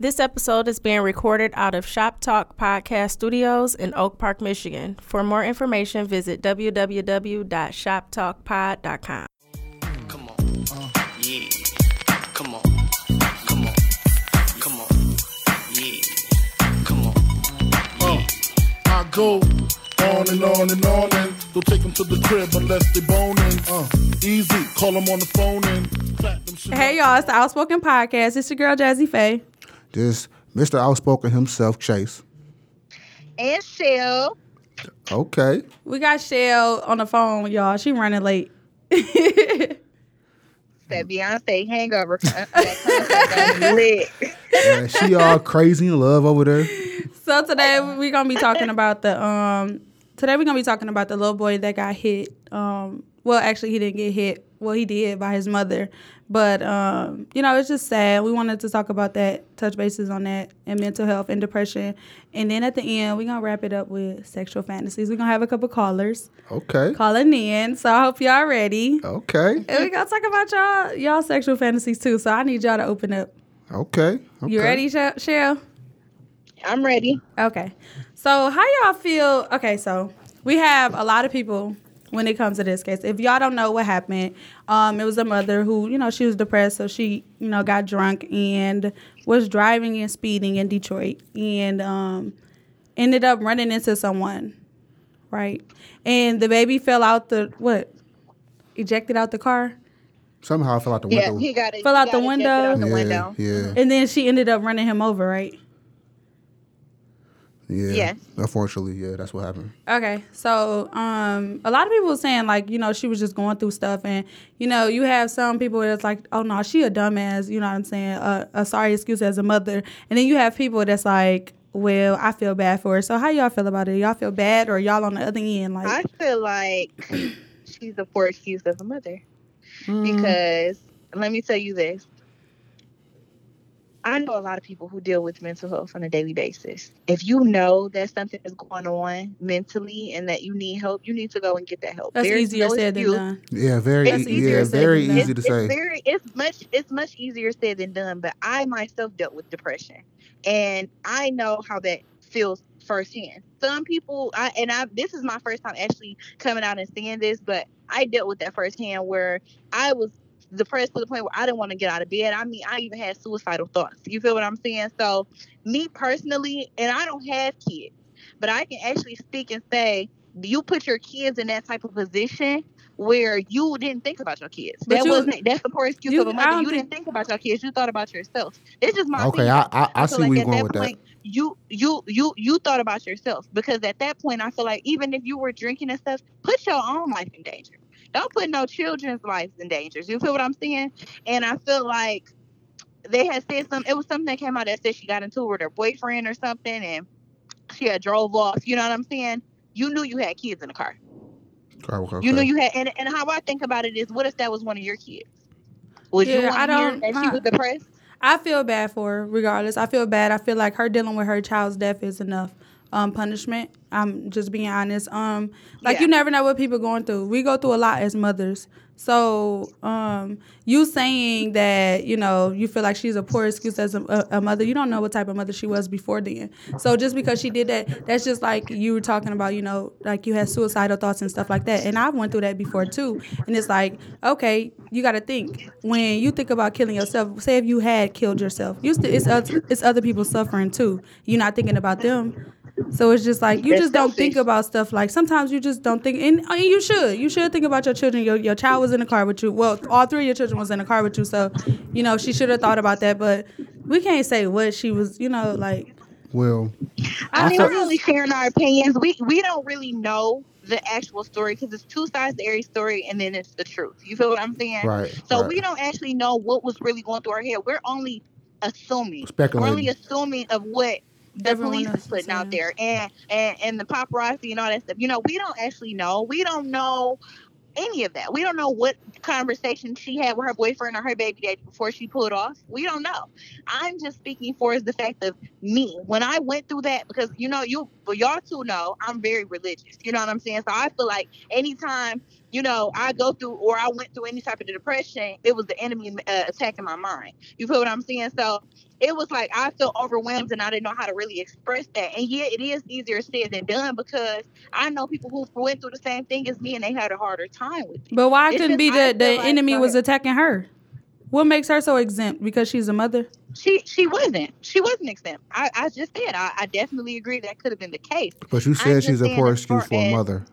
This episode is being recorded out of Shop Talk Podcast Studios in Oak Park, Michigan. For more information, visit www.shoptalkpod.com. Come on. Yeah. Come on. Come on. Come on. Yeah. Come on. Uh, I go on and on and on and don't take them to the crib unless they boning. Uh, easy, call them on the phone and clap them. Hey y'all, it's the Outspoken Podcast. It's your girl Jazzy Faye. This Mr. Outspoken himself, Chase. and Shell. Okay. We got Shell on the phone, y'all. She running late. That Beyonce hangover. con- that concert got lit. Yeah, she all crazy in love over there. So today we're gonna be talking about the um today we're gonna be talking about the little boy that got hit. Um well actually he didn't get hit. Well he did by his mother. But um, you know, it's just sad. We wanted to talk about that, touch bases on that and mental health and depression. And then at the end we're gonna wrap it up with sexual fantasies. We're gonna have a couple callers Okay. calling in. So I hope y'all ready. Okay. And we gonna talk about y'all y'all sexual fantasies too. So I need y'all to open up. Okay. okay. You ready, Sh- Cheryl? I'm ready. Okay. So how y'all feel? Okay, so we have a lot of people when it comes to this case. If y'all don't know what happened, um, it was a mother who, you know, she was depressed, so she, you know, got drunk and was driving and speeding in Detroit and um, ended up running into someone, right? And the baby fell out the what? Ejected out the car. Somehow I fell out the window. Yeah, window. he got it. Fell out the got ejected window. Out the yeah, window. yeah, And then she ended up running him over, right? Yeah. Yes. Unfortunately, yeah, that's what happened. Okay, so um, a lot of people were saying like you know she was just going through stuff, and you know you have some people that's like, oh no, she a dumbass, you know what I'm saying? Uh, a sorry excuse as a mother, and then you have people that's like, well, I feel bad for her. So how y'all feel about it? Y'all feel bad, or y'all on the other end like? I feel like she's a poor excuse as a mother mm, because let me tell you this. I know a lot of people who deal with mental health on a daily basis. If you know that something is going on mentally and that you need help, you need to go and get that help. that's There's easier no said than done. Yeah, very, It's e- easier yeah, very than done. easy to it's, say. It's very it's much it's much easier said than done, but I myself dealt with depression. And I know how that feels firsthand. Some people I and I this is my first time actually coming out and saying this, but I dealt with that firsthand where I was depressed to the point where I didn't want to get out of bed. I mean, I even had suicidal thoughts. You feel what I'm saying? So, me personally, and I don't have kids, but I can actually speak and say, you put your kids in that type of position where you didn't think about your kids. But that you- wasn't that's the poor excuse you- of a I mother. You think- didn't think about your kids. You thought about yourself. It's just my Okay, opinion. I I, I feel see where you're at going with that. You you you you thought about yourself because at that point I feel like even if you were drinking and stuff, put your own life in danger. Don't put no children's lives in danger. You feel what I'm saying? And I feel like they had said something. It was something that came out that said she got into it with her boyfriend or something, and she had drove off. You know what I'm saying? You knew you had kids in the car. Okay, okay. You knew you had, and, and how I think about it is, what if that was one of your kids? Would you Yeah, want I to hear don't- that she uh, was depressed? I feel bad for her, regardless. I feel bad. I feel like her dealing with her child's death is enough um, punishment. I'm just being honest. Um, like Yeah. you never know what people going through. We go through a lot as mothers. So um, you saying that you know you feel like she's a poor excuse as a, a, mother, you don't know what type of mother she was before then. So just because she did that, that's just like you were talking about. You know, like you had suicidal thoughts and stuff like that. And I went through that before too. And it's like, okay, you got to think when you think about killing yourself. Say if you had killed yourself, you st- it's other, it's other people suffering too. You're not thinking about them. So it's just like you That's just don't think about stuff like sometimes you just don't think and, and you should you should think about your children your, your child was in the car with you well all three of your children was in the car with you so you know she should have thought about that but we can't say what she was you know like Well, I, I mean, feel- we're only sharing our opinions. We we don't really know the actual story because it's two sides to every story, and then it's the truth. You feel what I'm saying? right. So right. we don't actually know what was really going through our head. We're only assuming. We're only assuming of what the Everyone police is putting out there, and and and the paparazzi and all that stuff. You know, we don't actually know. We don't know any of that. We don't know what conversation she had with her boyfriend or her baby daddy before she pulled off. We don't know. I'm just speaking for is the fact of me when I went through that because you know you well y'all two know I'm very religious. You know what I'm saying? So I feel like anytime you know, I go through or I went through any type of depression, it was the enemy uh, attacking my mind. You feel what I'm saying? So it was like I felt overwhelmed and I didn't know how to really express that. And yeah, it is easier said than done because I know people who went through the same thing as me and they had a harder time with it. But why It's couldn't just- be I the, the like- enemy was attacking her? What makes her so exempt? Because she's a mother? She she wasn't. She wasn't exempt. I, I just said I, I definitely agree that could have been the case. But you said she's a poor excuse for a mother,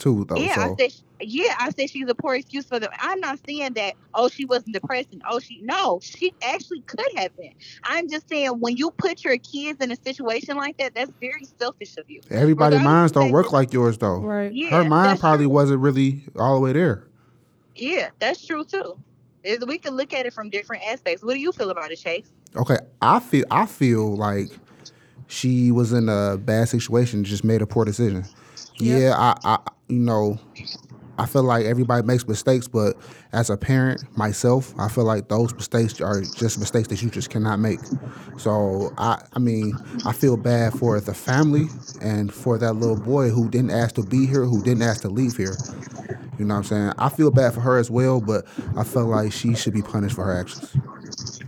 too, though. yeah, so I said yeah, I said she's a poor excuse for them. I'm not saying that oh she wasn't depressed and oh she no, she actually could have been. I'm just saying when you put your kids in a situation like that, that's very selfish of you. everybody's regardless minds don't work like yours, though. Right. Yeah, Her mind probably true. wasn't really all the way there. Yeah, that's true too. Is we can look at it from different aspects. What do you feel about it, Chase? Okay, I feel I feel like she was in a bad situation, just made a poor decision. Yeah, I, I you know, I feel like everybody makes mistakes, but as a parent myself, I feel like those mistakes are just mistakes that you just cannot make. So I I mean, I feel bad for the family and for that little boy who didn't ask to be here, who didn't ask to leave here. You know what I'm saying? I feel bad for her as well, but I feel like she should be punished for her actions.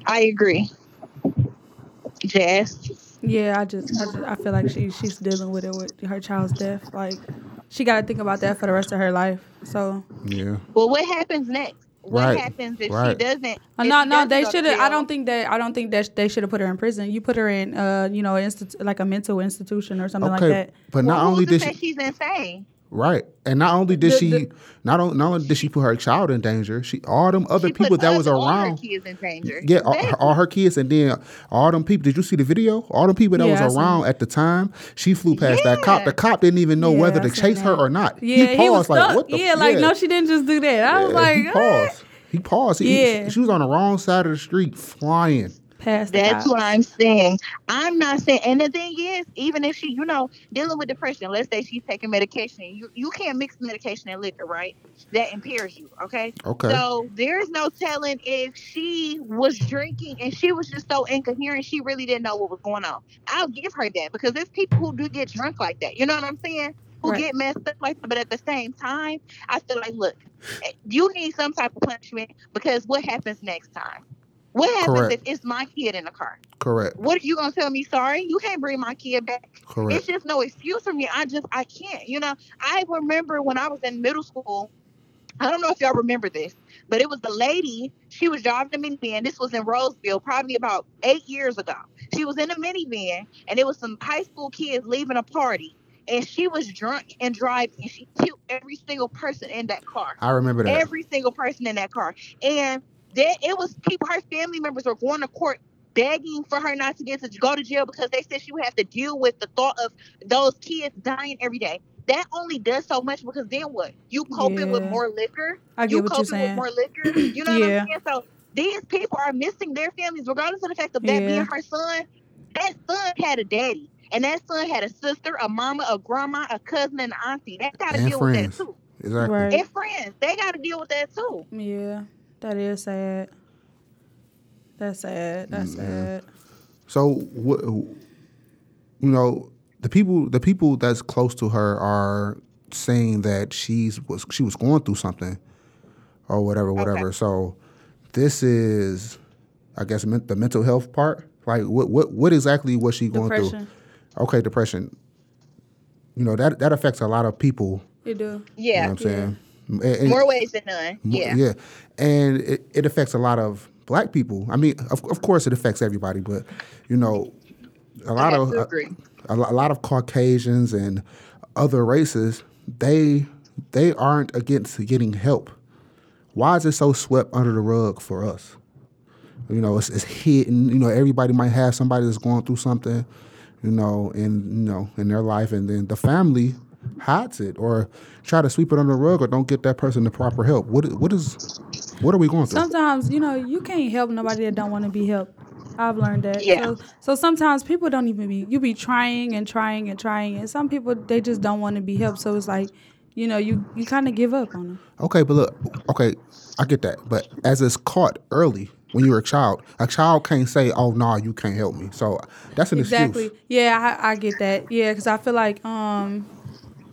I agree. Jazz. Yeah, I just, I just, I feel like she, she's dealing with it with her child's death. Like, she got to think about that for the rest of her life. So, Yeah. Well, what happens next? What Right, happens if right. she doesn't? if Uh, she no, no, doesn't they should have. I don't think that. I don't think that they should have put her in prison. You put her in, uh, you know, institu- like a mental institution or something like that. but not only who's did she she's insane. Right, and not only did The- she the- not, on, not only did she put her child in danger, she all them other She put people that was other- all her around. kids in danger. Yeah, all, Exactly. all her kids, and then all them people. Did you see the video? All them people that Yeah, was around at the time. She flew past that cop. The cop didn't even know Yeah, whether to seen chase her or not. Yeah, he he, was paused like, stuck. "What the?" yeah, f- like no, she didn't just do that. I was like, he paused. He paused. He, he- Yeah. she was on the wrong side of the street, flying. Past the That's what I'm saying. I'm not saying, and the thing is, even if she, you know, dealing with depression, let's say she's taking medication, you you can't mix medication and liquor, right? That impairs you, okay? Okay. So there's no telling if she was drinking and she was just so incoherent, she really didn't know what was going on. I'll give her that because there's people who do get drunk like that. You know what I'm saying? Who Right. get messed up like that. But at the same time, I feel like, look, eh, you need some type of punishment because what happens next time? What happens Correct. if it's my kid in the car? Correct. What are you gonna tell me? Sorry, you can't bring my kid back. Correct. It's just no excuse for me. I just I can't. You know, I remember when I was in middle school. I don't know if y'all remember this, but it was the lady. She was driving a minivan. This was in Roseville, probably about eight years ago. She was in a minivan, and it was some high school kids leaving a party, and she was drunk and driving. And she killed every single person in that car I remember that. every single person in that car. And that it was people, her family members were going to court begging for her not to get to go to jail because they said she would have to deal with the thought of those kids dying every day. That only does so much because then what? You coping with more liquor. I get you what you're coping saying. with more liquor. You know what I'm saying? So these people are missing their families, regardless of the fact of that Yeah. being her son. That son had a daddy. And that son had a sister, a mama, a grandma, a cousin, and an auntie. They gotta And deal friends. with that too. Exactly. Right. And friends. They gotta deal with that too. Yeah, that is sad. That's sad. That's mm, sad. So what? You know, the people the people that's close to her are saying that she's was she was going through something or whatever, whatever. So this is, I guess, men- the mental health part. Like, what what what exactly was she going Depression. through? Okay, depression. You know that that affects a lot of people. You do. Yeah. You Yeah. know what I'm saying? And- More ways than none. Yeah. Yeah. And it, it affects a lot of black people. I mean, of, of course it affects everybody, but you know, a lot of a, agree. a, lo- a lot of Caucasians and other races, they they aren't against getting help. Why is it so swept under the rug for us? You know, it's, it's hidden. You know, everybody might have somebody that's going through something, you know, in you know in their life, and then the family hides it or try to sweep it under the rug or don't get that person the proper help. What what is what are we going through? Sometimes you know you can't help nobody that don't want to be helped. I've learned that. Yeah. So, so sometimes people don't even be. You be trying and trying and trying, and some people they just don't want to be helped. So it's like, you know, you you kind of give up on them. Okay, but look, okay, I get that. But as it's caught early when you're a child, a child can't say, "Oh no, you can't help me." So that's an Exactly. excuse. Yeah, I, I get that. Yeah, because I feel like um,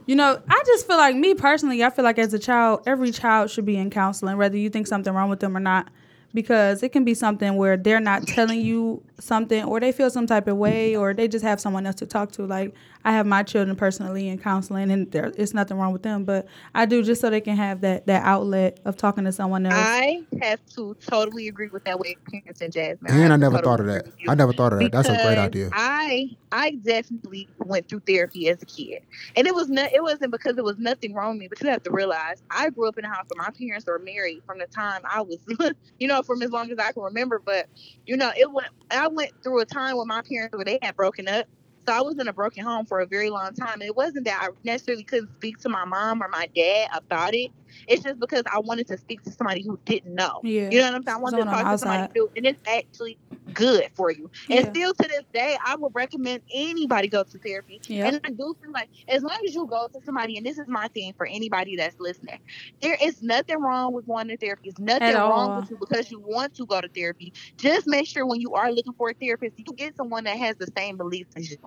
You know, I just feel like me personally, I feel like as a child, every child should be in counseling, whether you think something wrong with them or not. Because it can be something where they're not telling you something or they feel some type of way or they just have someone else to talk to. Like I have my children personally in counseling and there it's nothing wrong with them. But I do just so they can have that that outlet of talking to someone else. I have to totally agree with that way of parents and Jasmine. And I have to never totally thought of that. I never thought of that. That's a great idea. I I definitely went through therapy as a kid, and it was not. It wasn't because there was nothing wrong with me, but you have to realize I grew up in a house where my parents were married from the time I was, you know, from as long as I can remember. But you know, it went. I went through a time with my parents where they had broken up. So I was in a broken home for a very long time. It wasn't that I necessarily couldn't speak to my mom or my dad about it. It's just because I wanted to speak to somebody who didn't know. Yeah. You know what I'm saying? I wanted to talk to somebody who, and it's actually good for you. And still to this day, I would recommend anybody go to therapy. Yeah. And I do feel like as long as you go to somebody, and this is my thing for anybody that's listening, there is nothing wrong with going to therapy. It's nothing wrong with you because you want to go to therapy. Just make sure when you are looking for a therapist, you get someone that has the same beliefs as you.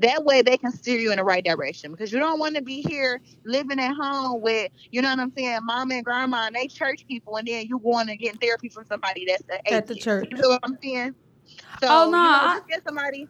That way they can steer you in the right direction because you don't want to be here living at home with, you know what I'm saying, mom and grandma and they church people and then you going to get therapy from somebody that's a At the church. You know what I'm saying? So, Oh, you no, know, I- just get somebody.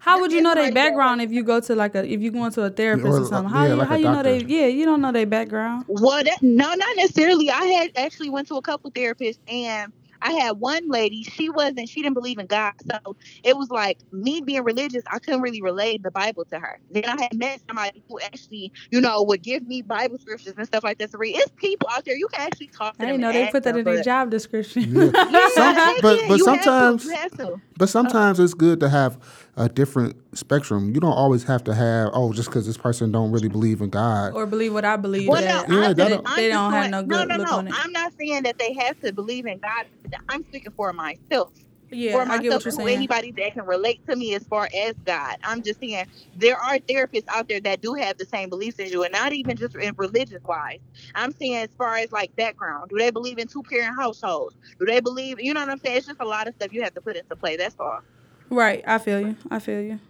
How would you know their background if you go to like a if you go into a therapist Or, or, something? How yeah, you like how you know they yeah, you don't know their background. Well, that, no, not necessarily. I had actually went to a couple therapists, and I had one lady. She wasn't. She didn't believe in God, so it was like me being religious. I couldn't really relate the Bible to her. Then I had met somebody who actually, you know, would give me Bible scriptures and stuff like that to read. It's people out there you can actually talk to. I them didn't know they put that them, in their job description. Yeah. Yeah, Some- heck but- yeah, but you have to. sometimes- you have. But sometimes it's good to have a different spectrum. You don't always have to have oh, just because this person don't really believe in God. or believe what I believe. Well, that, no, Yeah, I'm that just- don't- they don't have saying- no good no, no, look no. on it. I'm not saying that they have to believe in God. I'm speaking for myself. yeah, for I get what myself you're saying. anybody that can relate to me as far as God. I'm just saying there are therapists out there that do have the same beliefs as you, and not even just in religious wise. I'm saying as far as like background, do they believe in two parent households? Do they believe? You know what I'm saying? It's just a lot of stuff you have to put into play. That's all. Right, I feel you. I feel you.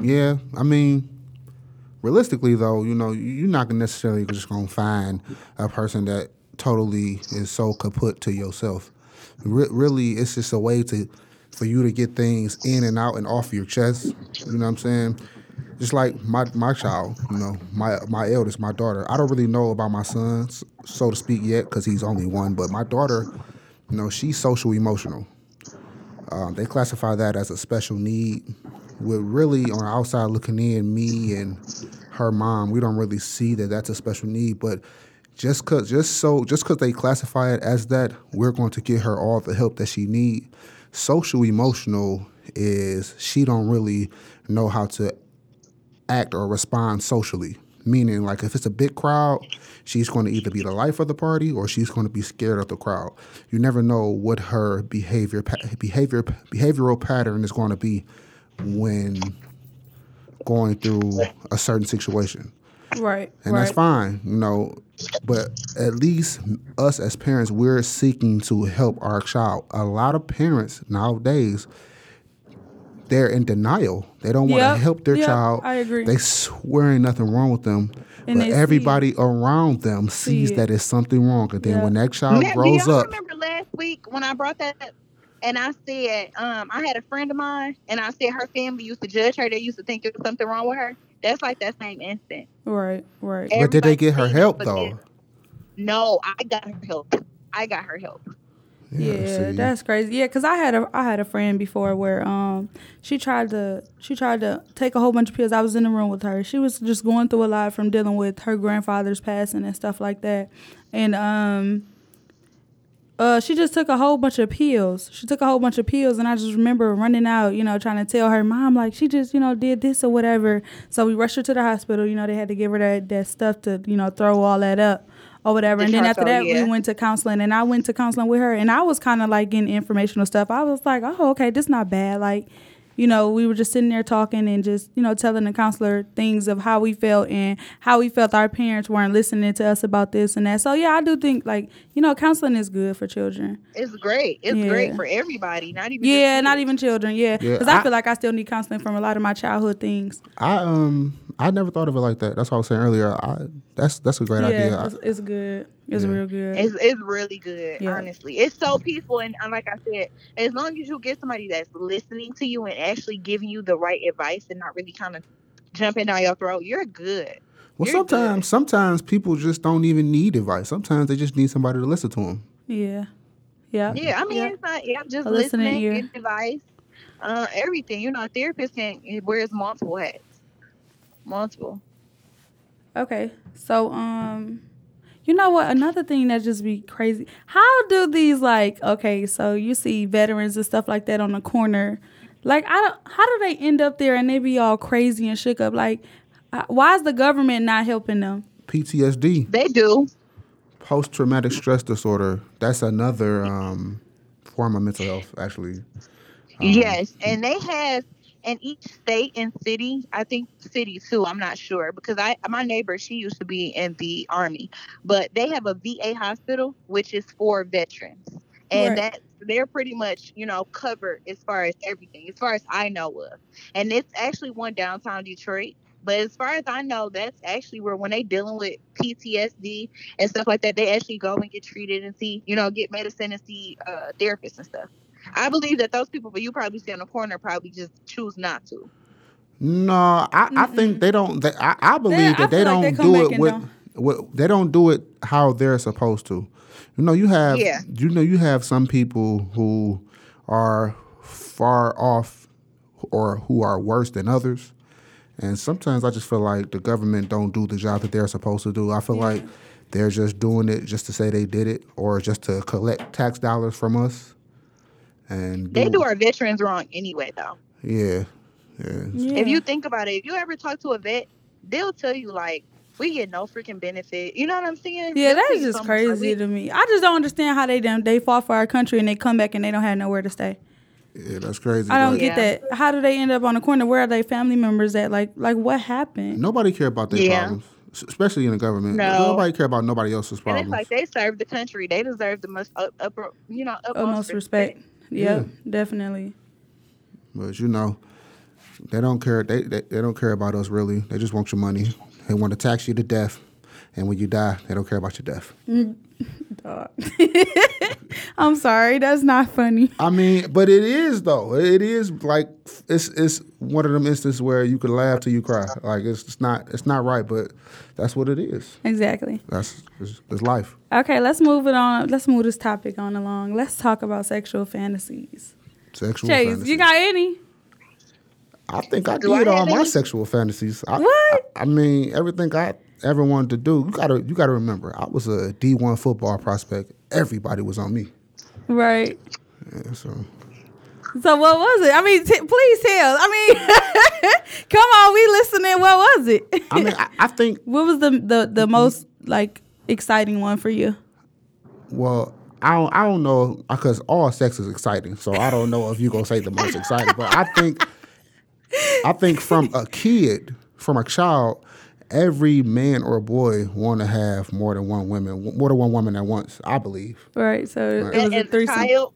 Yeah, I mean, realistically though, you know, you're not necessarily just gonna find a person that totally is so kaput to yourself. Re- really, it's just a way to for you to get things in and out and off your chest. You know what I'm saying? Just like my my child, you know, my my eldest, my daughter. I don't really know about my son, so to speak, yet because he's only one. But my daughter, you know, she's social emotional. Um, they classify that as a special need. With really on the outside looking in, me and her mom, we don't really see that that's a special need. But just cause, just so, just cause they classify it as that, we're going to get her all the help that she need. Social emotional is she don't really know how to act or respond socially. Meaning, like if it's a big crowd, she's going to either be the life of the party or she's going to be scared of the crowd. You never know what her behavior behavior behavioral pattern is going to be when going through a certain situation Right, and right. that's fine, you know. But at least us as parents, we're seeking to help our child. A lot of parents nowadays, they're in denial. They don't want to Yep, help their yep, child. I agree. They swear ain't nothing wrong with them, And but they see everybody around them sees it. that it's something wrong. And then Yeah. when that child Man, do grows y'all up, remember last week when I brought that up? And I said, um, I had a friend of mine, and I said her family used to judge her. They used to think there was something wrong with her. That's like that same instant. right, right. but did they get her help though? No, I got her help. I got her help. Yeah, see. that's crazy. Yeah, cause I had a I had a friend before where um she tried to she tried to take a whole bunch of pills. I was in the room with her. She was just going through a lot from dealing with her grandfather's passing and stuff like that, and um. Uh, she just took a whole bunch of pills. She took a whole bunch of pills, and I just remember running out, you know, trying to tell her mom like she just, you know, did this or whatever. So we rushed her to the hospital. You know, they had to give her that that stuff to, you know, throw all that up or whatever. And then after that, yeah. we went to counseling, and I went to counseling with her, and I was kind of like getting informational stuff. I was like, oh, okay, this not bad. Like, you know, we were just sitting there talking and just, you know, telling the counselor things of how we felt and how we felt our parents weren't listening to us about this and that. So yeah, I do think like, you know, counseling is good for children. It's great. It's Yeah. great for everybody, not even. Yeah, not even children. Yeah, Yeah, because I, I- feel like I still need counseling from a lot of my childhood things. I um I never thought of it like that. That's what I was saying earlier. I, that's that's a great yeah, idea. it's, it's good. It's Yeah. real good. It's, it's really good, Yeah. honestly. It's so peaceful, and, and like I said, as long as you get somebody that's listening to you and actually giving you the right advice and not really kind of jumping down your throat, you're good. well, you're sometimes good. sometimes people just don't even need advice. Sometimes they just need somebody to listen to them. yeah. Yeah. Yeah, I mean, Yeah. it's not. Yeah, just A listening listening, ear. getting advice, uh, everything. You know, a therapist can wears multiple hats, multiple. Okay. So um you know what? Another thing that just be crazy. How do these like okay, so you see veterans and stuff like that on the corner. Like I don't how do they end up there and they be all crazy and shook up? Like why is the government not helping them? PTSD, They do. post traumatic stress disorder. That's another um, form of mental health, actually. Um, Yes, and they have in each state and city. I think city too. I'm not sure because I my neighbor she used to be in the army, but they have a VA hospital which is for veterans, and Right. that they're pretty much you know covered as far as everything, as far as I know of. And it's actually one downtown Detroit. But as far as I know, that's actually where when they dealing with PTSD and stuff like that, they actually go and get treated and see, you know, get medicine and see uh, therapists and stuff. I believe that those people, but you probably see on the corner, probably just choose not to. No, I, I think they don't. They, I, I believe I that they don't like they do it and with, with. They don't do it how they're supposed to. You know, you have. Yeah. You know, you have some people who are far off, or who are worse than others. And sometimes I just feel like the government don't do the job that they're supposed to do. I feel like they're just doing it just to say they did it, or just to collect tax dollars from us. And They do our veterans wrong anyway, though. Yeah, yeah. Yeah. If you think about it, if you ever talk to a vet, they'll tell you like, we get no freaking benefit. You know what I'm saying? yeah, They'll that tell is you just something like, crazy we- to me. I just don't understand how they them they fought for our country and they come back and they don't have nowhere to stay. Yeah, that's crazy. I don't Like, get Yeah. that. How do they end up on the corner? Where are they family members at? Like like what happened? Nobody care about their Yeah. problems, especially in the government. No. Nobody care about nobody else's And problems. it's like they serve the country. They deserve the most up, up you know, utmost Utmost respect. Yep, definitely. but you know, they don't care. They, they they don't care about us really. They just want your money. They want to tax you to death, and when you die, they don't care about your death. Dog. I'm sorry, that's not funny. I mean, but it is though. It is like it's it's one of them instances where you could laugh till you cry. Like it's, it's not it's not right, but that's what it is. Exactly. That's it's, it's life. Okay, let's move it on. Let's move this topic on along. Let's talk about sexual fantasies. Sexual. Chase, fantasy. you got any? I think I Do I did all have my sexual fantasies. I, What? I, I mean, everything I ever wanted to do. You gotta, you gotta remember, I was a D one football prospect. Everybody was on me. Right. Yeah, so So what was it? I mean, t- please tell. I mean, come on, we listening. What was it? I mean, I, I think. what was the the the most like exciting one for you? Well, I don't, I don't know because all sex is exciting. So I don't know if you are gonna say the most exciting, but I think, I think from a kid, from a child, every man or boy want to have more than one woman, more than one woman at once. I believe. Right. So it was And a as a threesome. child,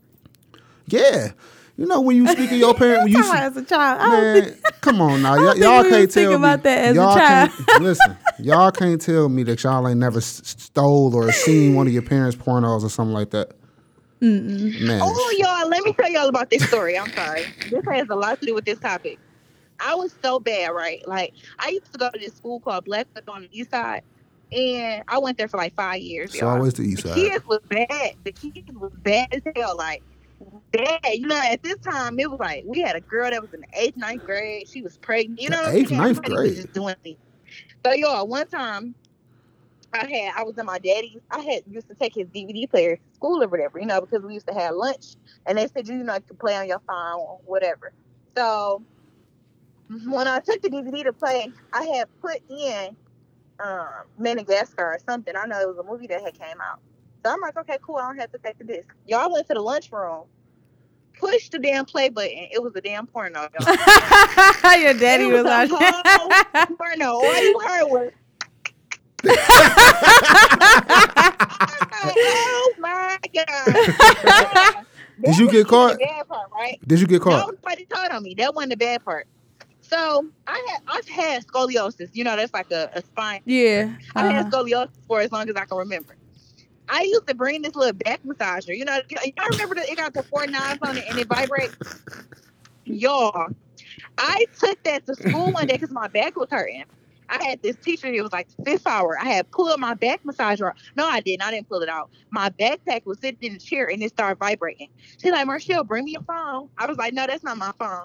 Yeah, you know when you speak of your parent, when you Talking as a child. I don't Man, come on now, don't y'all, think can't tell me. about that as y'all child. Can't, listen, y'all can't tell me that y'all ain't never stole or seen one of your parents' pornos or something like that. Man, Oh, y'all, let me tell y'all about this story. I'm sorry. This has a lot to do with this topic. I was so bad, right? Like, I used to go to this school called Blackfoot on the east side, and I went there for like five years. it's always the east the side. kids was bad. The kids was bad as hell. Like, bad. You know, at this time, it was like we had a girl that was in the eighth, ninth grade. She was pregnant. You The know, eighth, ninth grade? Just doing things. So, y'all, one time, I had I was in my daddy's. I had used to take his DVD player to school or whatever, you know, because we used to have lunch, and they said you know you can play on your phone or whatever. So when I took the DVD to play, I had put in um, Madagascar or something. I know it was a movie that had came out. So I'm like, okay, cool. I don't have to take the disc. Y'all went to the lunchroom, pushed the damn play button. It was a damn porno. Y'all. Your daddy It was, a on. whole porno. All you heard was. oh my god! Did you get caught? The bad part, right? Did you get caught? Nobody told on me. That wasn't the bad part. So I had I've had scoliosis. You know, that's like a, a spine. Yeah. I've uh-huh. had scoliosis for as long as I can remember. I used to bring this little back massager. You know, y'all remember that it got the four knobs on it and it vibrates. Y'all, I took that to school one day because my back was hurting. I had this teacher. It was like fifth hour. I had pulled my back massager. out. No, I didn't. I didn't pull it out. My backpack was sitting in the chair and it started vibrating. She's like, Marshall, bring me your phone. I was like, No, that's not my phone.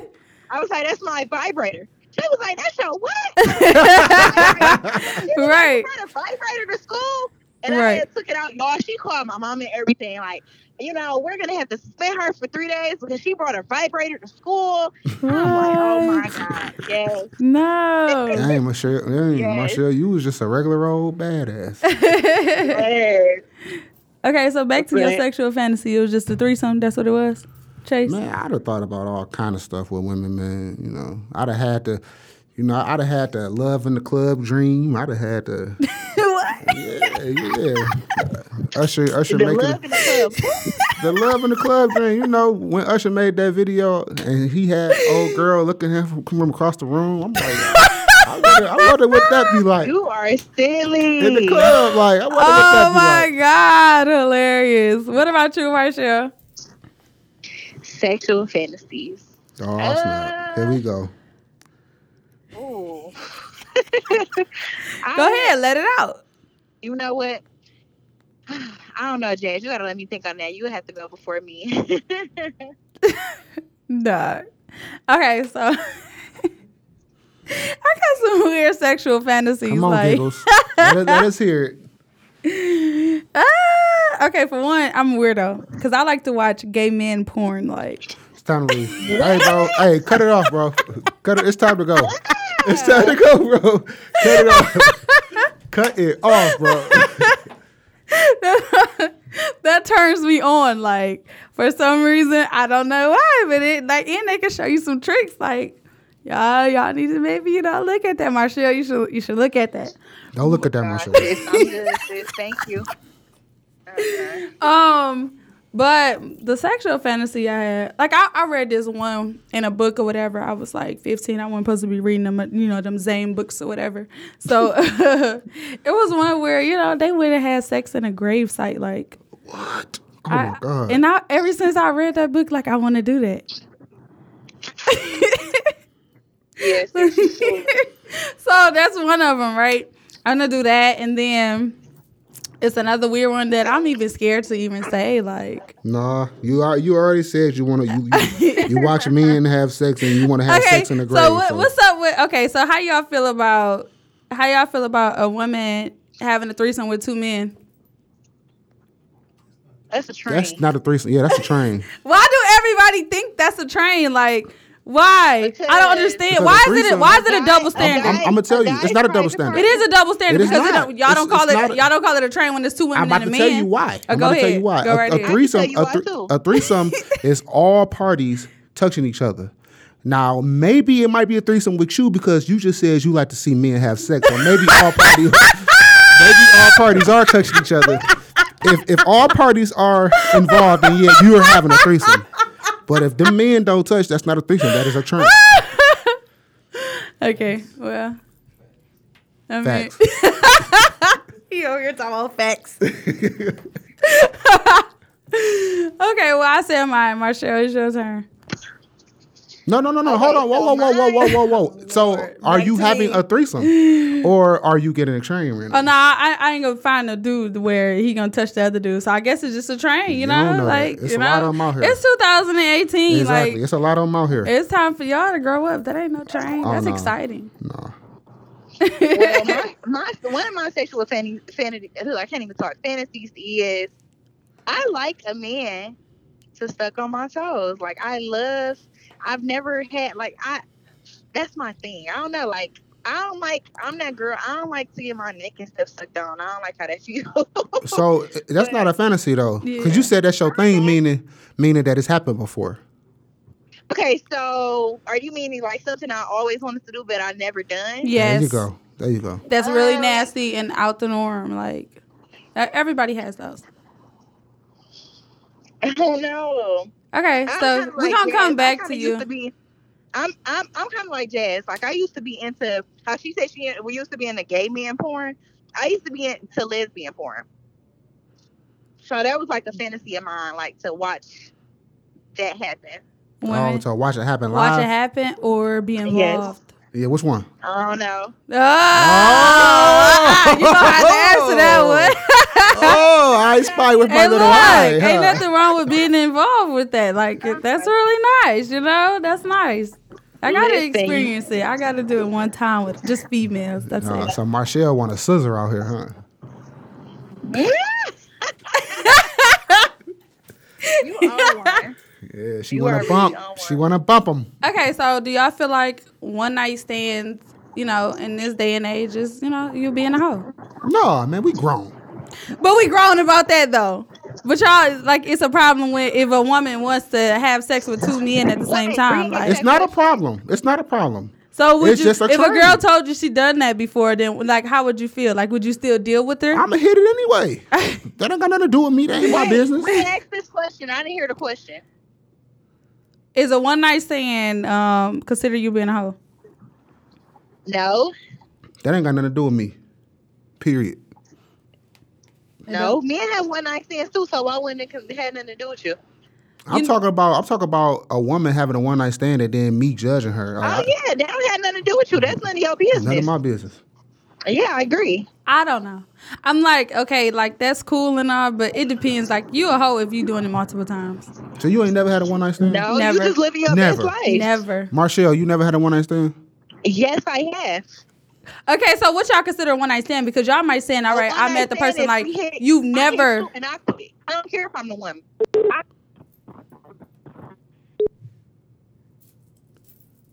I was like, That's my vibrator. She was like, That's your what? She like, Right. "You brought a vibrator to school. And I had took it out, y'all. She called my mom and everything. Like, you know, we're gonna have to suspend her for three days because she brought a vibrator to school. I'm like, oh my god, yes. No. Dang, Michelle, dang, Yes. Michelle, you was just a regular old badass. yes. okay, so back to your sexual fantasy. It was just a threesome. That's what it was. Chase. Man, I'd have thought about all kind of stuff with women, man. You know, I'd have had to, you know, I'd have had the love in the club dream. I'd have had to, what? yeah, yeah. Usher, Usher The making love in the club. the love in the club dream. You know, when Usher made that video and he had old girl looking at him from across the room, I'm like, I wonder, I wonder what that be like You are silly. in the club. Like, I wonder what Oh that be oh my. God, hilarious. What about you, Marshall? Sexual fantasies. Oh ah. snap! Here we go. Ooh. Go ahead, let it out. You know what? I don't know, Jazz. You gotta let me think on that. You have to go before me. Nah. Okay, so I got some weird sexual fantasies. Come on, like, giggles. let, us, let us hear it. Ah, okay, for one, I'm a weirdo because I like to watch gay men porn. Like, It's time to leave. hey, bro. Hey, cut it off, bro. Cut it. It's time to go. It's time to go, bro. Cut it off. cut it off, bro. that turns me on. Like, for some reason, I don't know why, but it like, and they can show you some tricks. Like, y'all, y'all need to maybe you know look at that, Marshall. You should you should look at that. Don't look at that, God, Marshall. sis, I'm good, sis. Thank you. Okay. Um, but the sexual fantasy I had, like I, I read this one in a book or whatever. I was like 15. I wasn't supposed to be reading them, you know, them Zane books or whatever. So it was one where you know they would have had sex in a grave site, like. What? Oh I- my god. And I, ever since I read that book, like I want to do that. Yes, sis, you should. so that's one of them, right? I'm gonna do that, and then it's another weird one that I'm even scared to even say. Like, nah, you are. You already said you want to. You, you, you watch men have sex and you want to have okay, sex in the grave. so what, what's up with? Okay, so how y'all feel about how y'all feel about a woman having a threesome with two men? That's a train. That's not a threesome. Yeah, that's a train. Why do everybody think that's a train? Like, why? I don't understand. Why is it? A, why is it a double a standard? guy- I'm- I'ma tell you, it's not a double standard. It is a double standard because it don't, y'all It's- don't call it a- y'all don't call it a train when there's two women I'm about and to a tell man. you why. Uh, I'm go about to tell you why. Go A- right a, ahead. threesome, I can a, tell you thr- why, too. a threesome is all parties touching each other. Now, maybe it might be a threesome with you because you just said you like to see men have sex, or maybe all parties, maybe all parties are touching each other. If if all parties are involved, then yeah, you are having a threesome. But if the men don't touch, that's not a threesome. That is a train. Okay, well, I mean, Facts. you over here talking about facts. okay, well, I said mine. Marshall, it's your turn. No, no, no, no. Hold on. Whoa, whoa, whoa, whoa, whoa, whoa, whoa. So, are you to having a threesome, or are you getting a train? Right Oh no, I, I ain't gonna find a dude where he gonna touch the other dude. So I guess it's just a train, you, You know? know like It's you a know, lot of 'em out here. it's 2018. Exactly. Like it's a lot of them out here. it's time for y'all to grow up. That ain't no train. Oh, That's no. exciting. no. well, my, my one of my sexual fantasy, fantasy I can't even talk fantasies is I like a man to suck on my toes. Like I love. I've never had like I. That's my thing. I don't know. Like I don't like. I'm that girl. I don't like to get my neck and stuff sucked on. I don't like how that feels. So uh, that's not a fantasy though, because Yeah. you said that's your thing, meaning meaning that it's happened before. okay, so are you meaning like something I always wanted to do but I never done? Yes. There you go. There you go. That's really Uh, nasty and out the norm. Like everybody has those. I don't know. Okay, I'm so we're like gonna Jazz. come back kinda to you. be- I'm I'm I'm kind of like Jazz. Like I used to be into how she said she we used to be into gay man porn. I used to be into lesbian porn. So that was like a fantasy of mine, like to watch that happen. Oh, Women, to watch it happen watch it happen or be Yes. involved. Yeah, which one? I don't know. Oh, you don't have to answer that oh! one. Oh, I spy with my Hey, little look, eye. ain't nothing wrong with being involved with that. Like that's really nice, you know. That's nice. I gotta Listen. experience it. I gotta do it one time with just females. That's Oh, it. so Marshall want a scissor out here, huh? you are one. Yeah, she You wanna bump. really she want to bump them. Okay, so do y'all feel like one night stands, you know, in this day and age is, you know, you being a hoe? No, man, we grown. But we grown about that though. But y'all like it's a problem when if a woman wants to have sex with two men at the same time. Like, It's not a problem. It's not a problem. so would it's you just a if a girl told you she done that before, then like how would you feel? Like would you still deal with her? I'ma hit it anyway. that ain't got nothing to do with me. That ain't my Wait, business. Wait, ask this question. I didn't hear the question. Is a one night stand um consider you being a hoe? No, That ain't got nothing to do with me. Period. No. Men have one night stands too, so why wouldn't it have had nothing to do with you? I'm You- talking about. I'm talking about a woman having a one night stand and then me judging her. Oh Like, yeah, that don't have nothing to do with you. That's none of your business. None of my business. yeah, I agree. I don't know. I'm like, okay, like that's cool and all, but it depends. Like you a hoe if you doing it multiple times. So you ain't never had a one night stand? No, Never. you just living your Never. best life. Never. Marshall, you never had a one night stand? Yes, I have. Okay, so what y'all consider a one night stand? Because y'all might saying, all right, I met the person like you've never. And I quit. I don't care if I'm the woman. I,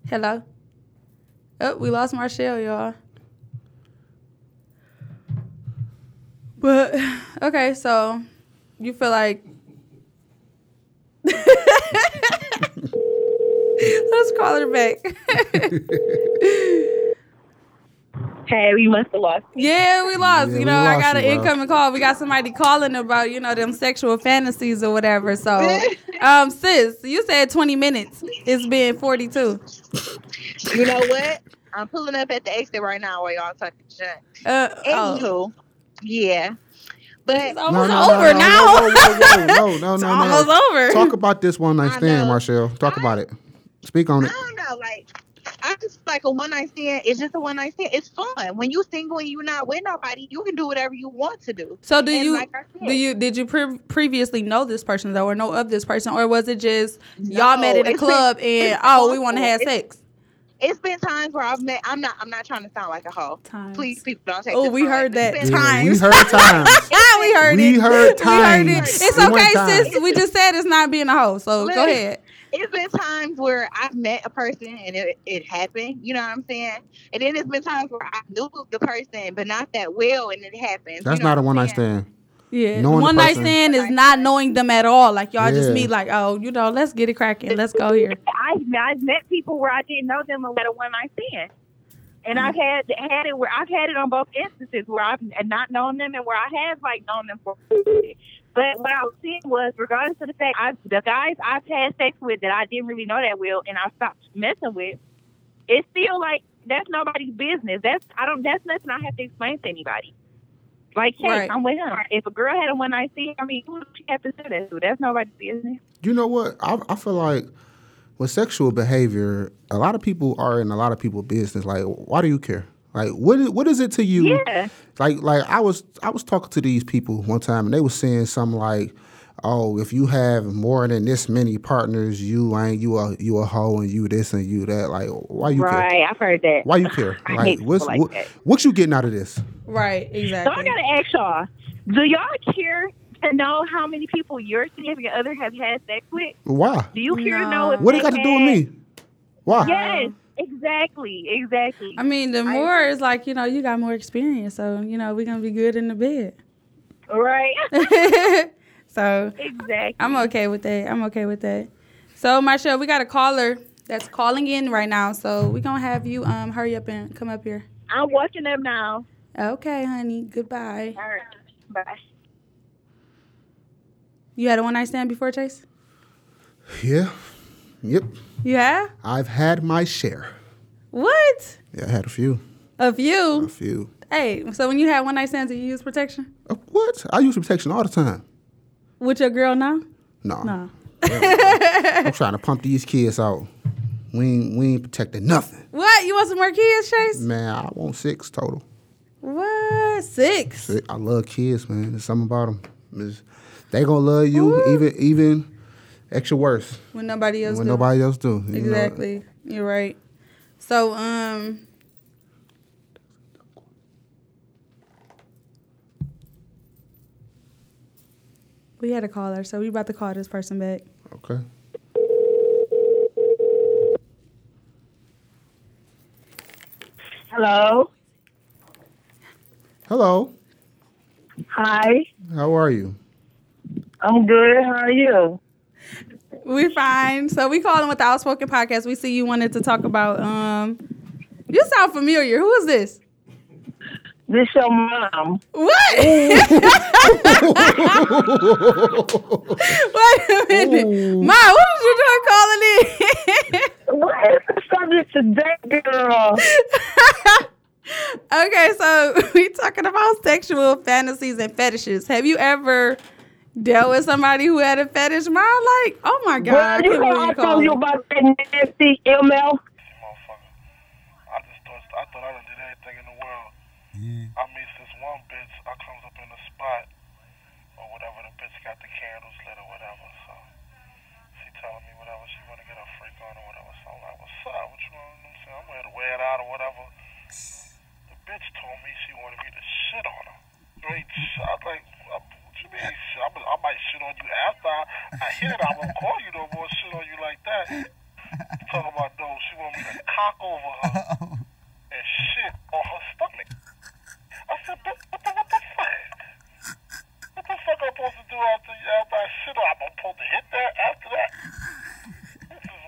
Hello. Oh, we lost Marshall, y'all. But okay, so you feel like let's call her back. hey, we must have lost. yeah, we lost. Yeah, you we know, I got an you, incoming call. We got somebody calling about you know them sexual fantasies or whatever. So, um, sis, you said twenty minutes. It's been forty two. You know what? I'm pulling up at the exit right now while y'all talking junk. Uh, oh. Anywho, yeah. But It's almost over no, now. No, no, no, no, no, it's no, almost no. over. Talk about this one night stand. Marshall. Talk I- about it. Speak on it. I don't know, like I just like a one night stand. It's just a one night stand. It's fun when you're single and you're not with nobody. You can do whatever you want to do. So do And you like said- do you did you pre- previously know this person though, or know of this person, or was it just y'all met at a club and oh we want to have sex? It's been times where I've met. I'm not. I'm not trying to sound like a hoe. Times. Please, people don't take. Oh, we heard that. It's been we heard times. Yeah, we heard We it. heard We heard it. times. It's We went okay, times. sis. We just said it's not being a hoe. So go ahead. It's been times where I've met a person and it, it happened. You know what I'm saying? And then it's been times where I knew the person, but not that well, and it happened. That's you know not a one I'm night stand. Yeah. Knowing the One night person. stand is not knowing them at all. Like y'all just meet like, oh, you know, let's get it cracking. Let's go here. I I've met people where I didn't know them and let a one night stand. And I've had had it where I've had it on both instances where I've not known them and where I have like known them for. But what I was seeing was, regardless of the fact, I, the guys I've had sex with that I didn't really know that well, and I stopped messing with, it's still like that's nobody's business. That's I don't. That's nothing I have to explain to anybody. Like, hey, Right. I'm with him. If a girl had a one night stand, I mean, who does she have to say that to? That's nobody's business. You know what? I, I feel like with sexual behavior, a lot of people are in a lot of people's business. Like, why do you care? Like, what is, what is it to you? Yeah. Like, like I was I was talking to these people one time, and they were saying something like, "Oh, if you have more than this many partners, you ain't you a you a hoe, and you this and you that. Like, why you care? right. I've heard that. Why you care? I Like, hate what's people like what, that. what you getting out of this? Right. Exactly. So I gotta ask y'all: Do y'all care to know how many people your significant other have had sex with? Why? Do you care to know if What they it got to do with me? Why? Yes, exactly, exactly. I mean, the more is like you know you got more experience, so you know we're gonna be good in the bed. right, so exactly. I'm okay with that. I'm okay with that. So Marshall, we got a caller that's calling in right now, so we're gonna have you um hurry up and come up here. I'm watching them now. Okay, honey. Goodbye. All right, bye. You had a one night stand before, Chase? Yeah. Yep. Yeah? I've had my share. What? Yeah, I had a few. A few? A few. few. Hey, so when you had one night stands, did you use protection Uh, what? I use protection all the time. With your girl now? No. No. I'm trying to pump these kids out. We ain't, we ain't protecting nothing. What? You want some more kids, Chase? Man, I want six total. What? Six? I love kids, man. There's something about them. they gonna love you even even extra worse When nobody else when do. nobody else do. you? Exactly. You're right. So, um, we had a caller, so we about to call this person back. Okay. Hello. Hello. Hi. How are you? I'm good. How are you? We're fine. So we calling with the Outspoken Podcast. We see you wanted to talk about. Um, you sound familiar. Who is this? This your mom. What? Wait a minute, Ma. What did you doing calling in? What is the subject today, girl? okay, so we talking about sexual fantasies and fetishes. Have you ever dealt with somebody who had a fetish? Ma, like, oh my god, I Girl, you can't know believe I told you about that nasty ML. motherfucker. I just thought I thought I done did everything in the world. I meet this one bitch. I comes up in the spot or whatever. The bitch got the candles lit or whatever. So she telling me whatever she wanna get a freak on or whatever. So I'm like, what's up? What you want? I'm saying I'm ready to wear it out or whatever. The bitch told me she wanted me to shit on her. Straight shot. Like, uh, what you mean? I, I might shit on you after I, I hit it. I won't call you no more. Shit on you like that. Talking about no, she want me to cock over her and shit on her stomach. I said, but what the, what the fuck? What the fuck I'm supposed to do after, after I shit on? I'm supposed to hit that after that?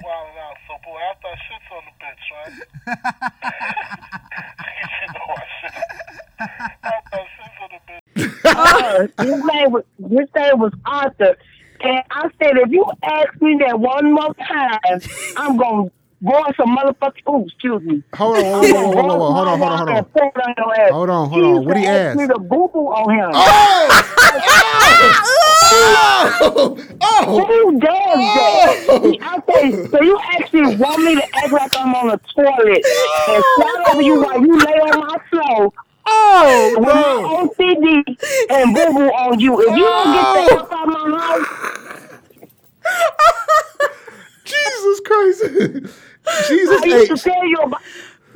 This is wild out. So, boy, after I shit on the bitch, right? you know I shit. After I shit on the bitch. Uh, his name was his name was Arthur. And I said, if you ask me that one more time, I'm gonna voice a motherfucking. Oh, excuse me. Hold on, whoa, whoa, whoa, whoa, whoa, whoa. hold on, hold on, hold on. Hold on, hold on. What he asked? Me the boo boo on him. Oh! Oh! Who does that? I say, so you actually want me to act like I'm on a toilet uh, and slide over you while you lay on my floor Oh! with No! my OCD and boo boo on you. If you don't get the hell out of my house, Jesus Christ! Jesus I used to tell you about.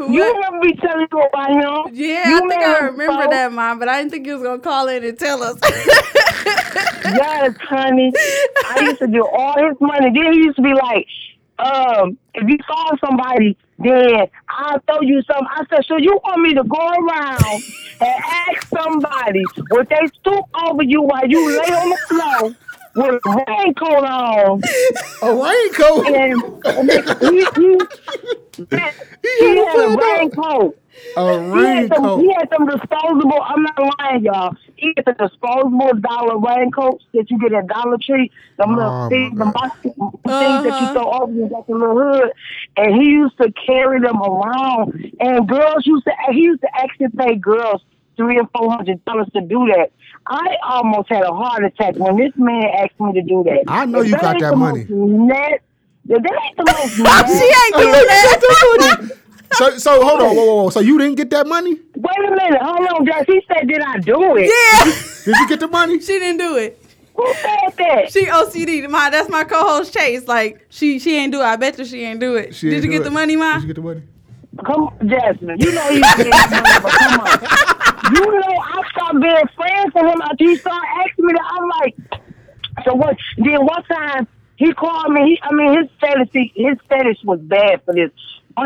You remember me telling you about him? Yeah, you I think I remember before? that, Mom, but I didn't think you was gonna call in and tell us. Yes, honey. I used to do all his money. Then he used to be like, um, if you saw somebody, then I'll throw you some. I said, so you want me to go around and ask somebody, what they stoop over you while you lay on the floor with a raincoat on? A raincoat. And he, he, he had a raincoat. A He had, some, raincoat. he had some disposable. I'm not lying, y'all. He had the disposable dollar raincoats that you get at Dollar Tree. Them little Oh, things, the God. box, things that you Uh-huh. throw over you got the little hood. And he used to carry them around. And girls used to. He used to actually pay girls three or four hundred dollars to do that. I almost had a heart attack when this man asked me to do that. I know If you got that money. most Net, if that ain't the most she ain't getting that. So, so hold on, whoa, whoa, whoa. So you didn't get that money? Wait a minute, hold on, Jess. He said, "Did I do it?" Yeah, Did you get the money? she didn't do it. Who said that? She OCD. My that's my co-host Chase. Like she she ain't do it. I bet you she ain't do it. She Did you get it. the money, Ma? Did you get the money? Come on, Jasmine. You know he's getting money, but come on. You know I stopped being friends with him after he started asking me that. I'm like, so what? Then one time he called me. He, I mean, his fantasy, his fetish was bad for this.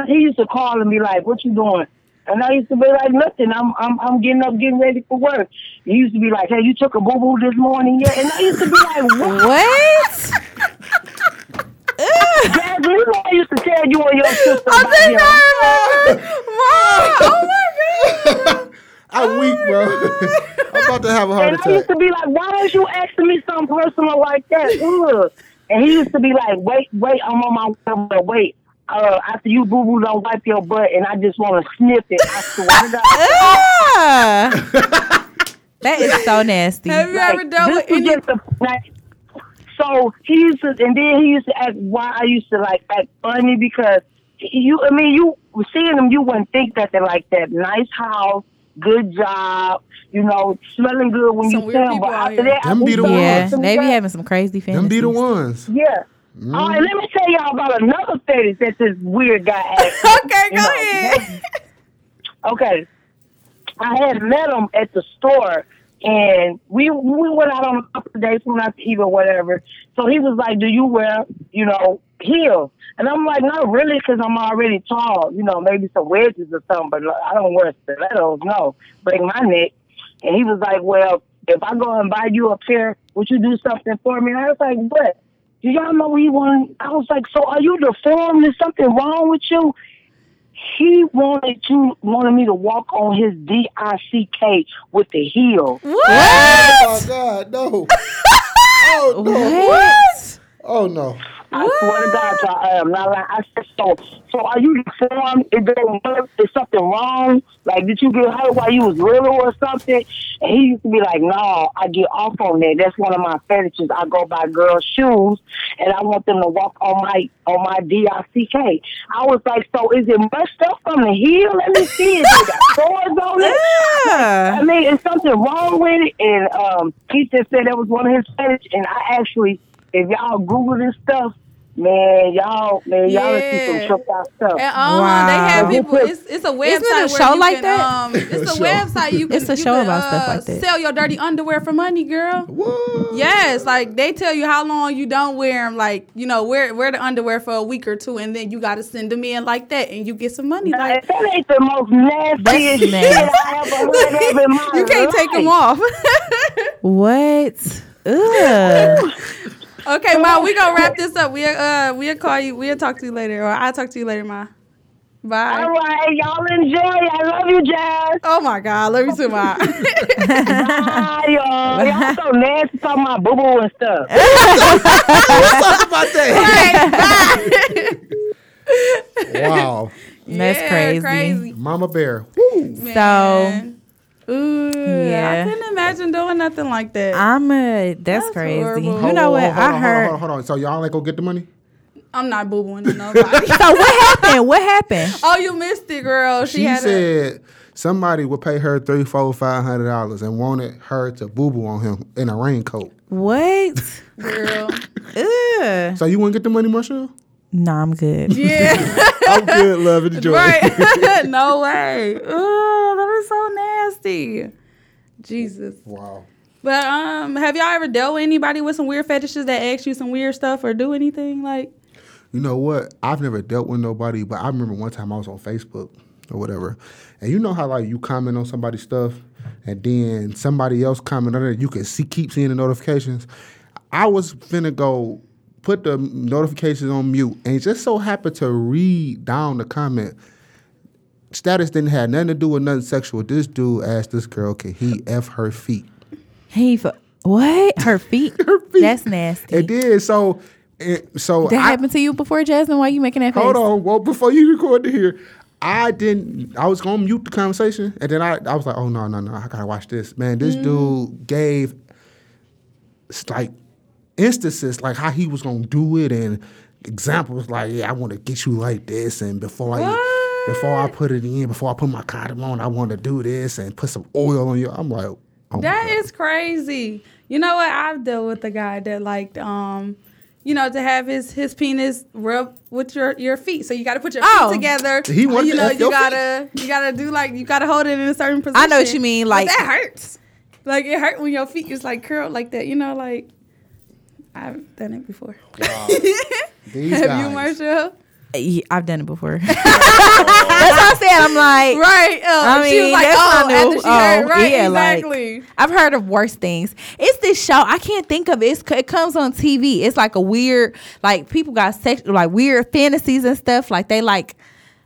He used to call and be like, "What you doing?" And I used to be like, "Nothing. I'm I'm I'm getting up, getting ready for work." He used to be like, "Hey, you took a boo boo this morning yet?" And I used to be like, "What?" What? Jasmine, you know I used to tell you and your sister I think. I remember. Ma, oh my god. I'm weak, bro. I'm about to have a heart attack. And I used to be like, why don't you ask me something personal like that? Ugh. And he used to be like, wait, wait, I'm on my way, but wait. Uh, after you boo boo don't wipe your butt, and I just want to sniff it. I swear to God. That is so nasty. Have you ever dealt this with any? just a, like, so he used to, and then he used to ask why I used to like act funny because you, I mean, you seeing him, you wouldn't think that they're like that. Nice house, good job, you know, smelling good when Some you weird see him. people But out after here. that, I be the on ones. Yeah, to they be that. having some crazy fantasies. Them be the ones. Yeah. Mm-hmm. All right, let me tell y'all about another fetish that this weird guy asked. Okay, go know, ahead. okay. I had met him at the store and we we went out on a couple of days, we went out to eat or whatever. So he was like, Do you wear, you know, heels? And I'm like, Not really, because I'm already tall. You know, maybe some wedges or something, but I don't wear stilettos, no. Break my neck. And he was like, Well, if I go and buy you a pair, would you do something for me? And I was like, What? Do y'all know what he wanted? I was like, So are you deformed? Is something wrong with you? He wanted to wanted me to walk on his D I C K with the heel. Oh my God, no. oh no. What? Oh no. I swear to God, y'all, I am not lying. I said, so, so are you deformed? Is there is something wrong? Like, did you get hurt while you was little or something? And he used to be like, no, I get off on that. That's one of my fetishes. I go buy girls' shoes, and I want them to walk on my on my D I C K. I was like, so is it mushed up from the heel? Let me see. Is it got sores on it? Yeah. I mean, is something wrong with it? And um, he just said that was one of his fetish. And I actually, if y'all Google this stuff, man, y'all, man, y'all will see some Yeah. tripped out stuff. And, uh, They have Wow. people. It's it's a website. Isn't it a show like can, that? Um, it's a website you can. It's a show can, about stuff uh, like that. Sell your dirty underwear for money, girl. What? Yes, like they tell you how long you don't wear them. Like you know, wear wear the underwear for a week or two, and then you got to send them in like that, and you get some money. Now, Like if that ain't the most nastiest shit nasty. I ever heard of in my you can't take them off. What? Ugh. Okay, Ma, we gonna wrap this up. We uh we'll call you. We'll talk to you later, or I'll talk to you later, Ma. Bye. All right, y'all enjoy. I love you, Jazz. Oh my God, love you too, Ma. Bye, y'all. Y'all so nasty talking about boo boo and stuff. Talk about that. wow. That's Yeah, crazy. crazy. Mama Bear. Woo. So Man. Ooh, Yeah. I couldn't imagine doing nothing like that. I'm a. That's, That's crazy. horrible. You know what? Hold on, I hold on, heard. Hold on, hold on, hold on. So y'all ain't gonna get the money? I'm not boo booing to nobody. So what happened? What happened? oh, you missed it, girl. She, She had a. said somebody would pay her three, four, five hundred dollars and wanted her to boo boo on him in a raincoat. What? Girl. Ugh. So you wouldn't get the money, Marshall? No, I'm good. Yeah. I'm good, love and joy. right. no way. Oh, that was so nasty. Jesus. Wow. But um, have y'all ever dealt with anybody with some weird fetishes that ask you some weird stuff or do anything like? You know what? I've never dealt with nobody, but I remember one time I was on Facebook or whatever, and you know how like you comment on somebody's stuff, and then somebody else comment on it, you can see keep seeing the notifications. I was finna go put the notifications on mute, and just so happened to read down the comment. Status didn't have nothing to do with nothing sexual. This dude asked this girl, "Can he f her feet?" He fu- what? Her feet? Her feet. That's nasty. It did so. It, so that I- happened to you before, Jasmine? Why are you making that face? Hold on. Well, before you record it here, I didn't. I was gonna mute the conversation, and then I, I was like, oh no, no, no, I gotta watch this. Man, this mm. dude gave like instances like how he was gonna do it, and examples like, yeah, I want to get you like this, and before I before I put it in, before I put my condom on, I want to do this and put some oil on you. I'm like, oh my God. is crazy. You know what? I've dealt with a guy that liked um, you know, to have his his penis rub with your your feet. So you got to put your feet Oh. together. He wanted you know, F you gotta you gotta do like you gotta hold it in a certain position. I know what you mean, But like- that hurts. Like it hurt when your feet is like curled like that. You know, like I've done it before. These have guys. you, Marshall? Yeah, I've done it before. That's what I said. I'm like, Right. Uh, I she was mean, like, that's oh, not new. after she heard, Oh, right? yeah, like- exactly. I've heard of worse things. It's this show. I can't think of it. It's, it comes on TV. It's like a weird, like people got sex, like weird fantasies and stuff. Like they like,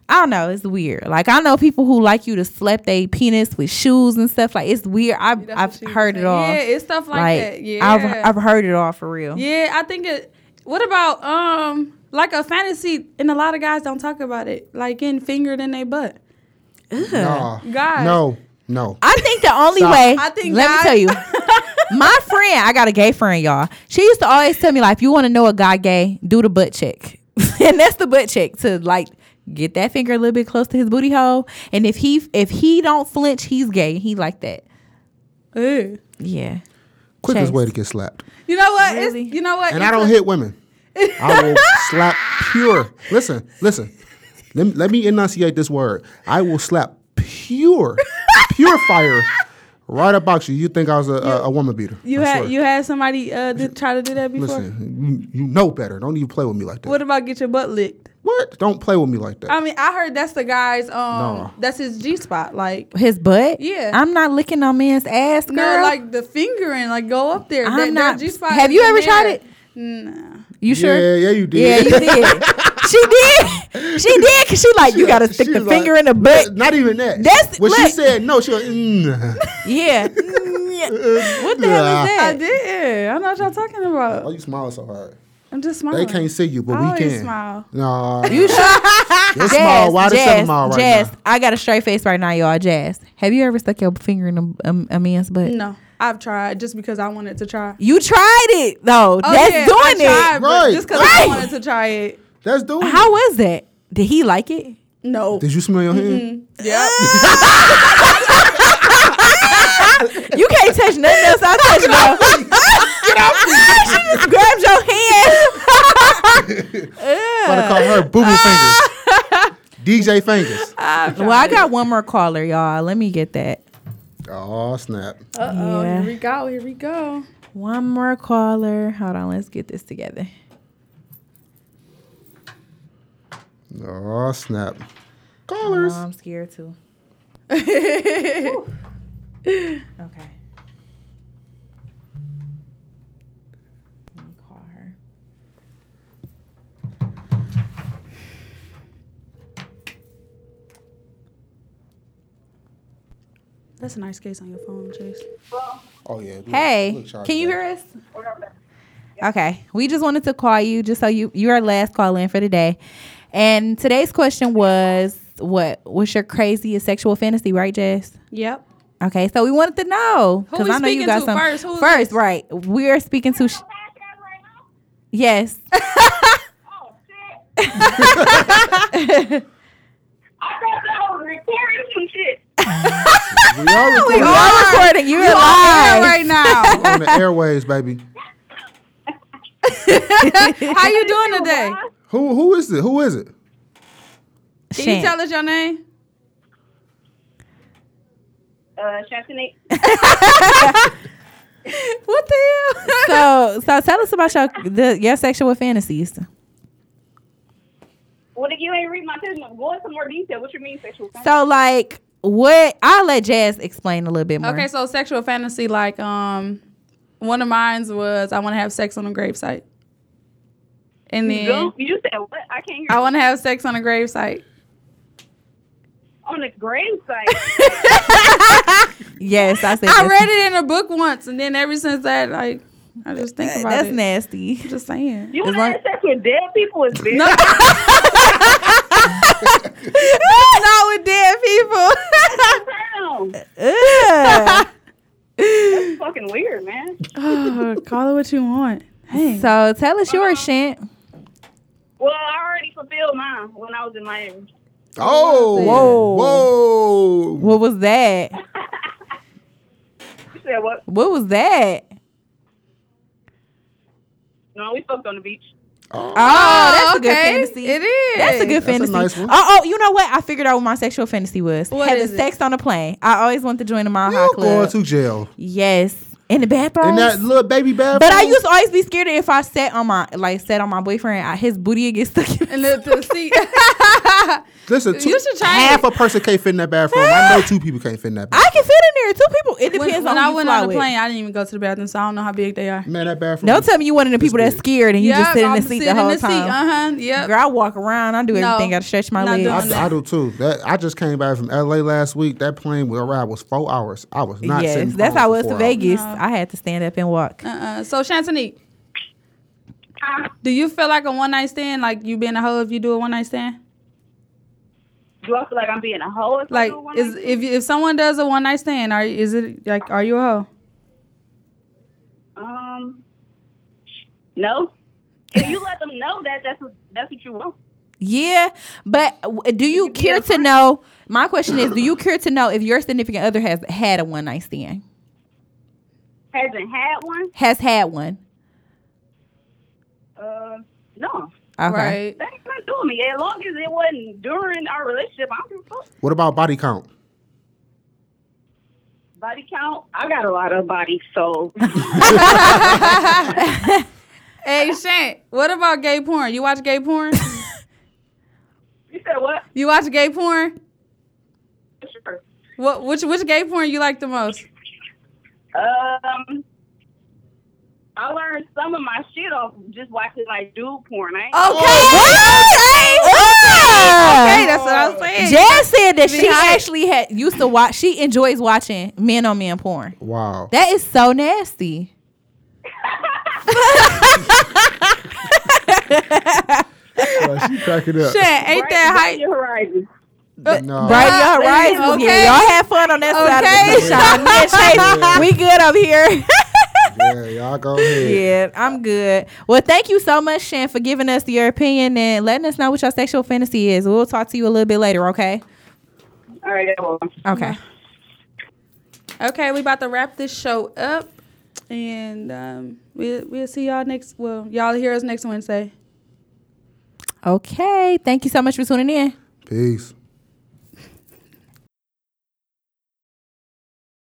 I don't know. It's weird. Like I know people who like you to slap their penis with shoes and stuff. Like it's weird. I've That's I've what she was heard it all. Yeah, it's stuff like, that. Yeah. I've I've heard it all for real. Yeah, I think it. What about um like a fantasy? And a lot of guys don't talk about it, like getting fingered in their butt. Nah. God, No. No. I think the only Stop. way. I think let guys- me tell you. My friend, I got a gay friend, y'all. She used to always tell me like, if you want to know a guy gay, do the butt check, and that's the butt check to like get that finger a little bit close to his booty hole. And if he if he don't flinch, he's gay. He like that. Ew. Yeah. Quickest Chase. way to get slapped. You know what? Really? It's, you know what? And It's I don't a- hit women. I will slap pure. Listen, listen. Let me, let me enunciate this word. I will slap pure, pure fire right about you. You think I was a, a, a woman beater? You I had swear. you had somebody uh did, try to do that before. Listen, you, you know better. Don't even play with me like that. What about get your butt licked? What? Don't play with me like that. I mean, I heard that's the guy's um No. that's his G spot. Like His butt. Yeah. I'm not licking on man's ass, girl. no, like the fingering, like go up there. I'm That- that not- G-spot Have you in ever tried it? Nah. you sure? Yeah, yeah, you did. Yeah, you did. she did. She did because she like you got to stick the was finger in the butt. Not even that. That's- when she said no. She was, mm. Yeah. what the hell is that? I that? did. I know what y'all talking about. Why about. you smiling so hard? I'm just smiling. They can't see you, but I we can. smile. No, You should. Your smile wide as seven mile right Jazz, now. I got a straight face right now, y'all. Jazz, have you ever stuck your finger in a, a, a man's butt? No, I've tried just because I wanted to try. You tried it though. Oh, That's yeah, doing I it. tried, but Right. Just because Right. I wanted to try it. That's doing. it. How was that? Did he like it? No. Did you smell your hand? Yep. You can't touch nothing else. I touch no. Get off me. She just grabbed your hand. Gotta call her boo boo fingers. DJ fingers. well, I got one more caller, y'all. Let me get that. Oh snap! Uh oh. Yeah. Here we go. Here we go. One more caller. Hold on. Let's get this together. Oh snap! Oh, Callers. I'm scared too. okay. Let me call her. That's a nice case on your phone, Chase. Oh yeah. look- Hey, look can you hear us? Okay, we just wanted to call you just so you you're our last call in for today, and today's question was what was your craziest sexual fantasy, right, Jess? Yep. Okay, so we wanted to know because I know you got some first? Who is first, right? We are speaking to. Sh- yes. Oh, I thought I was recording some shit. We are we recording are recording. You're on live right now. on the airways, baby. How you doing today? Who who is it? Who is it? Can Shan. you tell us your name? Uh, Shantanique. What the hell? so so tell us about your the your sexual fantasies. What if you ain't read my text? Go into more detail. What you mean sexual? fantasy? So like what? I'll let Jazz explain a little bit more. Okay, so sexual fantasy, like um, one of mine was I want to have sex on a gravesite, and then Go- you said what? I can't hear. I you. want to have sex on a gravesite. on a gravesite. yes, I said I read it in a book once, and then ever since that, like I just think about That's it. nasty. Just saying. You As want to have sex with dead people? Is dead? Not with dead people. Damn. Ugh. That's fucking weird, man. Oh, call it what you want. Hey, so tell us yours, uh, Shant. Well, I already fulfilled mine when I was in Miami. Oh, Whoa. whoa! What was that? You said what? What was that? No, we fucked on the beach. Oh, oh, that's a good fantasy. It is. That's a good That's a fantasy. nice one. Oh, oh, you know what? I figured out what my sexual fantasy was. What Having is it? sex on a plane. I always want to join the Mile High You going to jail yes, in the bathroom. in that little baby bathroom? But I used to always be scared that if I sat on my like sat on my boyfriend, I, his booty would get stuck. In the, the seat. listen. Two, You should try half it. a person can't fit in that bathroom. I know two people can't fit in that. bathroom. I can fit in there. Two people. It depends when on who I went on the with. plane, I didn't even go to the bathroom, so I don't know how big they are. Man, that bathroom. Don't tell me you one of the people that's scared and you just sit in the seat the whole in the time. Uh huh. Yep. Girl, I walk around. I do No, everything. Got to stretch my legs. I, I do too. That I just came back from LA last week. That plane was ride was four hours. I was not sitting. yes, that's how for it was to. Vegas. No. I had to stand up and walk. Uh uh So Shantanique, Do you feel like a one night stand? Like you being a hoe if you do a one night stand? Do I feel like I'm being a hoe? If I Like do a is if if someone does a one night stand, are is it like are you a hoe? Um, no. If you let them know that that's what, that's what you want. Yeah, but do you care to know? My question is, do you care to know if your significant other has had a one night stand? Hasn't had one. Has had one? Uh, no. Okay. That ain't gonna do me. As long as it wasn't during our relationship, I don't give a fuck. What about body count? Body count. I got a lot of bodies, so Hey Shant, what about gay porn? You watch gay porn? you said what? You watch gay porn? Sure. What which which gay porn you like the most? Um, I learned some of my shit off just watching like dude porn. I ain't Okay, okay. that's what I was saying. Jazz said that she actually had used to watch. She enjoys watching men on men porn. Wow. That is so nasty. Uh, she cracking up. Shit, ain't that hype? Your horizon. No. Brighten your horizons. okay. Yeah, y'all have fun on that side of the sunshine. Me and we good up here. Yeah, y'all go ahead. yeah, I'm good. Well, thank you so much, Shan, for giving us your opinion and letting us know what your sexual fantasy is. We'll talk to you a little bit later, okay? All right. Well, Okay. Okay, we about to wrap this show up, and um, we'll we'll see y'all next. Well, y'all hear us next Wednesday. Okay. Thank you so much for tuning in. Peace.